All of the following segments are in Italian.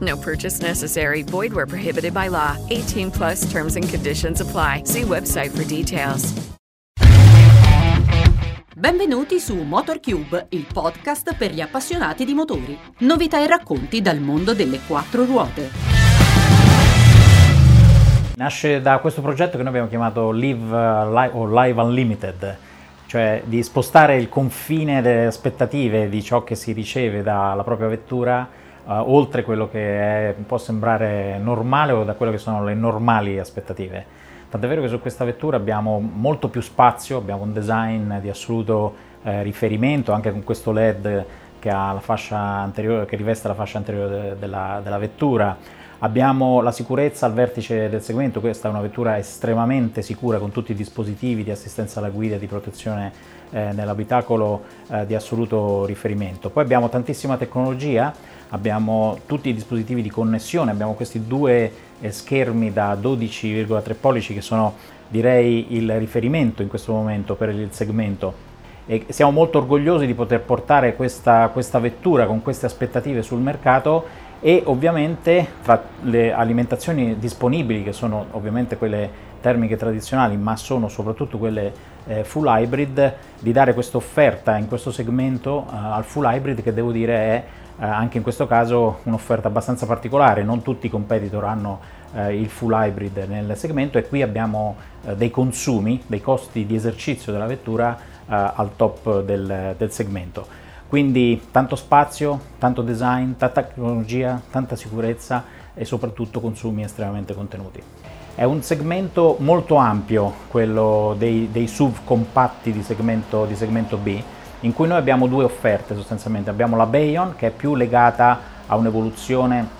No purchase necessary. Void where prohibited by law. 18 plus terms and conditions apply. See website for details. Benvenuti su MotorCube, il podcast per gli appassionati di motori. Novità e racconti dal mondo delle quattro ruote. Nasce da questo progetto che noi abbiamo chiamato Live, uh, Live o Live Unlimited, cioè di spostare il confine delle aspettative di ciò che si riceve dalla propria vettura oltre quello che è, può sembrare normale o da quello che sono le normali aspettative. Tant'è vero che su questa vettura abbiamo molto più spazio, abbiamo un design di assoluto eh, riferimento, anche con questo LED che, che riveste la fascia anteriore de, della, della vettura. Abbiamo la sicurezza al vertice del segmento, questa è una vettura estremamente sicura con tutti i dispositivi di assistenza alla guida e di protezione eh, nell'abitacolo eh, di assoluto riferimento. Poi abbiamo tantissima tecnologia, abbiamo tutti i dispositivi di connessione, abbiamo questi due eh, schermi da 12,3 pollici che sono direi il riferimento in questo momento per il segmento e siamo molto orgogliosi di poter portare questa, questa vettura con queste aspettative sul mercato e ovviamente tra le alimentazioni disponibili che sono ovviamente quelle termiche tradizionali ma sono soprattutto quelle eh, full hybrid di dare questa offerta in questo segmento eh, al full hybrid che devo dire è eh, anche in questo caso un'offerta abbastanza particolare, non tutti i competitor hanno eh, il full hybrid nel segmento e qui abbiamo eh, dei consumi, dei costi di esercizio della vettura eh, al top del, del segmento. Quindi tanto spazio, tanto design, tanta tecnologia, tanta sicurezza e soprattutto consumi estremamente contenuti. È un segmento molto ampio, quello dei, dei SUV compatti di segmento, di segmento B, in cui noi abbiamo due offerte sostanzialmente. Abbiamo la Bayon che è più legata a un'evoluzione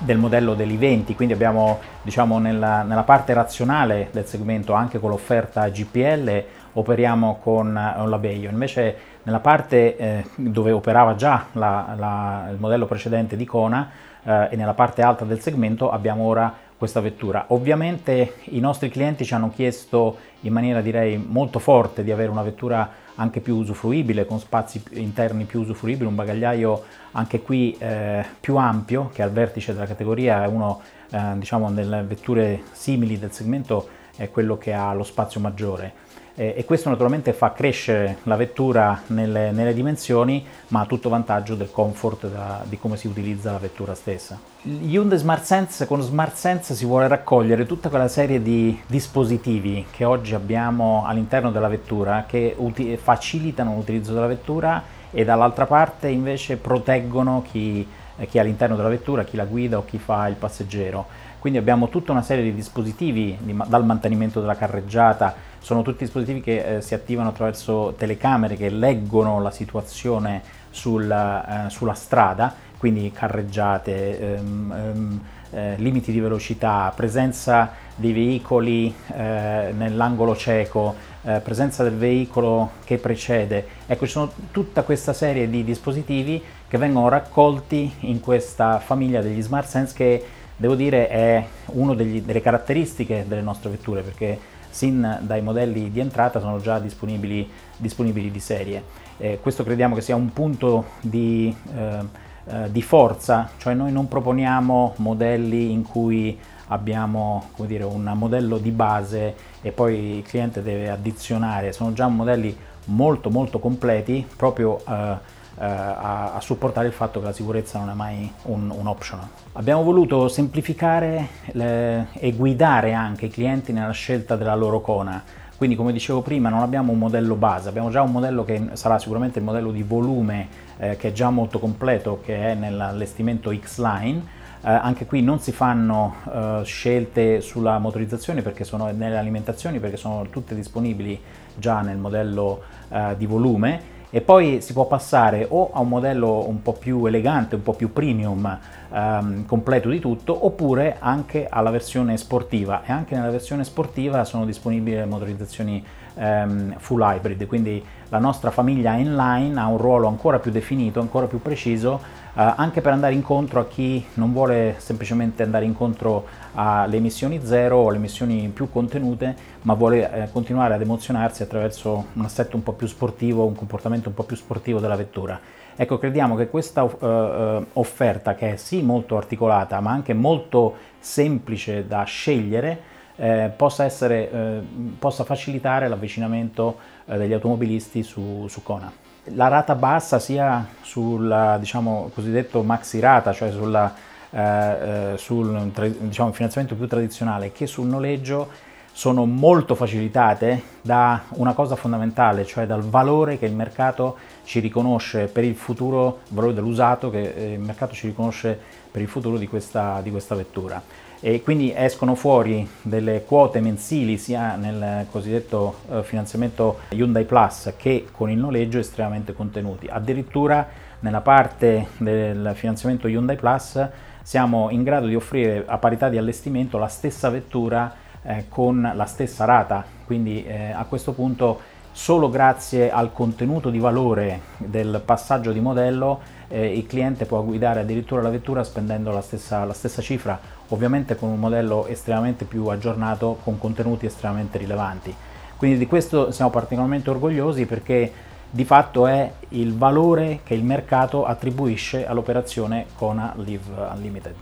del modello degli 20, quindi abbiamo diciamo, nella, nella, parte razionale del segmento anche con l'offerta GPL operiamo con uh, la Bayon, invece nella parte eh, dove operava già la, la, il modello precedente di Kona eh, e nella parte alta del segmento abbiamo ora questa vettura. Ovviamente i nostri clienti ci hanno chiesto in maniera direi molto forte di avere una vettura anche più usufruibile, con spazi interni più usufruibili, un bagagliaio anche qui eh, più ampio che al vertice della categoria è uno eh, diciamo nelle vetture simili del segmento è quello che ha lo spazio maggiore e questo naturalmente fa crescere la vettura nelle, nelle dimensioni ma a tutto vantaggio del comfort da, di come si utilizza la vettura stessa. Hyundai Smart Sense, con Smart Sense si vuole raccogliere tutta quella serie di dispositivi che oggi abbiamo all'interno della vettura che uti- facilitano l'utilizzo della vettura e dall'altra parte invece proteggono chi, chi è all'interno della vettura, chi la guida o chi fa il passeggero. Quindi abbiamo tutta una serie di dispositivi di, dal mantenimento della carreggiata, sono tutti dispositivi che eh, si attivano attraverso telecamere che leggono la situazione sul, eh, sulla strada, quindi carreggiate, ehm, ehm, eh, limiti di velocità, presenza di veicoli eh, nell'angolo cieco, eh, presenza del veicolo che precede. Ecco, ci sono tutta questa serie di dispositivi che vengono raccolti in questa famiglia degli Smart Sense che devo dire è una delle caratteristiche delle nostre vetture perché sin dai modelli di entrata sono già disponibili, disponibili di serie. Eh, questo crediamo che sia un punto di, eh, eh, di, forza, cioè noi non proponiamo modelli in cui abbiamo dire, un modello di base e poi il cliente deve addizionare, sono già modelli molto molto completi proprio eh, a, a, supportare il fatto che la sicurezza non è mai un, un optional. Abbiamo voluto semplificare le, e guidare anche i clienti nella scelta della loro cona. Quindi come dicevo prima non abbiamo un modello base, abbiamo già un modello che sarà sicuramente il modello di volume eh, che è già molto completo, che è nell'allestimento X-Line. Eh, anche qui non si fanno eh, scelte sulla motorizzazione perché sono nelle alimentazioni perché sono tutte disponibili già nel modello eh, di volume e poi si può passare o a un modello un po' più elegante, un po' più premium, ehm, completo di tutto, oppure anche alla versione sportiva. E anche nella versione sportiva sono disponibili le motorizzazioni ehm, full hybrid, quindi la nostra famiglia inline ha un ruolo ancora più definito, ancora più preciso, eh, anche per andare incontro a chi non vuole semplicemente andare incontro alle emissioni zero o alle emissioni più contenute, ma vuole eh, continuare ad emozionarsi attraverso un assetto un po' più sportivo, un comportamento un po' più sportivo della vettura. Ecco, crediamo che questa uh, offerta, che è sì molto articolata, ma anche molto semplice da scegliere, eh, possa, essere, eh, possa, facilitare l'avvicinamento eh, degli automobilisti su, su, Kona. La rata bassa sia sul diciamo, cosiddetto maxi rata, cioè sulla, eh, eh, sul diciamo, finanziamento più tradizionale, che sul noleggio sono molto facilitate da una cosa fondamentale, cioè dal valore che il mercato ci riconosce per il futuro, valore dell'usato che il mercato ci riconosce per il futuro di questa, di questa vettura e quindi escono fuori delle quote mensili sia nel cosiddetto eh, finanziamento Hyundai Plus che con il noleggio estremamente contenuti. Addirittura nella parte del finanziamento Hyundai Plus siamo in grado di offrire a parità di allestimento la stessa vettura eh, con la stessa rata, quindi eh, a questo punto solo grazie al contenuto di valore del passaggio di modello eh, il cliente può guidare addirittura la vettura spendendo la stessa, la stessa cifra, ovviamente con un modello estremamente più aggiornato, con contenuti estremamente rilevanti. Quindi di questo siamo particolarmente orgogliosi perché di fatto è il valore che il mercato attribuisce all'operazione Kona Live Unlimited.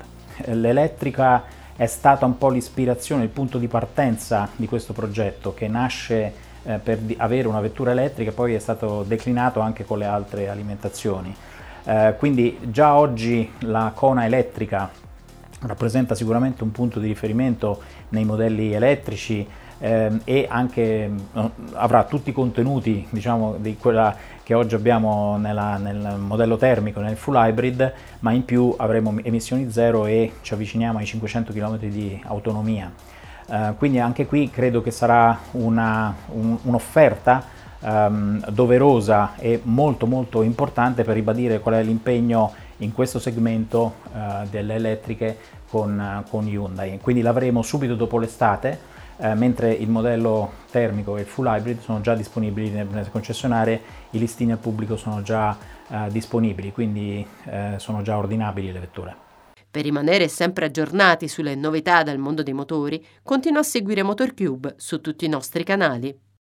L'elettrica è stata un po' l'ispirazione, il punto di partenza di questo progetto che nasce eh, per avere una vettura elettrica poi è stato declinato anche con le altre alimentazioni. Eh, quindi già oggi la Kona elettrica rappresenta sicuramente un punto di riferimento nei modelli elettrici eh, e anche eh, avrà tutti i contenuti diciamo, di quella che oggi abbiamo nella, nel modello termico, nel full hybrid, ma in più avremo emissioni zero e ci avviciniamo ai 500 km di autonomia. Eh, quindi anche qui credo che sarà una, un, un'offerta um, doverosa e molto molto importante per ribadire qual è l'impegno in questo segmento uh, delle elettriche con, uh, con, Hyundai. Quindi l'avremo subito dopo l'estate, uh, mentre il modello termico e il full hybrid sono già disponibili nelle concessionarie, i listini al pubblico sono già disponibili, quindi sono già ordinabili le vetture. Per rimanere sempre aggiornati sulle novità del mondo dei motori, continua a seguire MotorCube su tutti i nostri canali.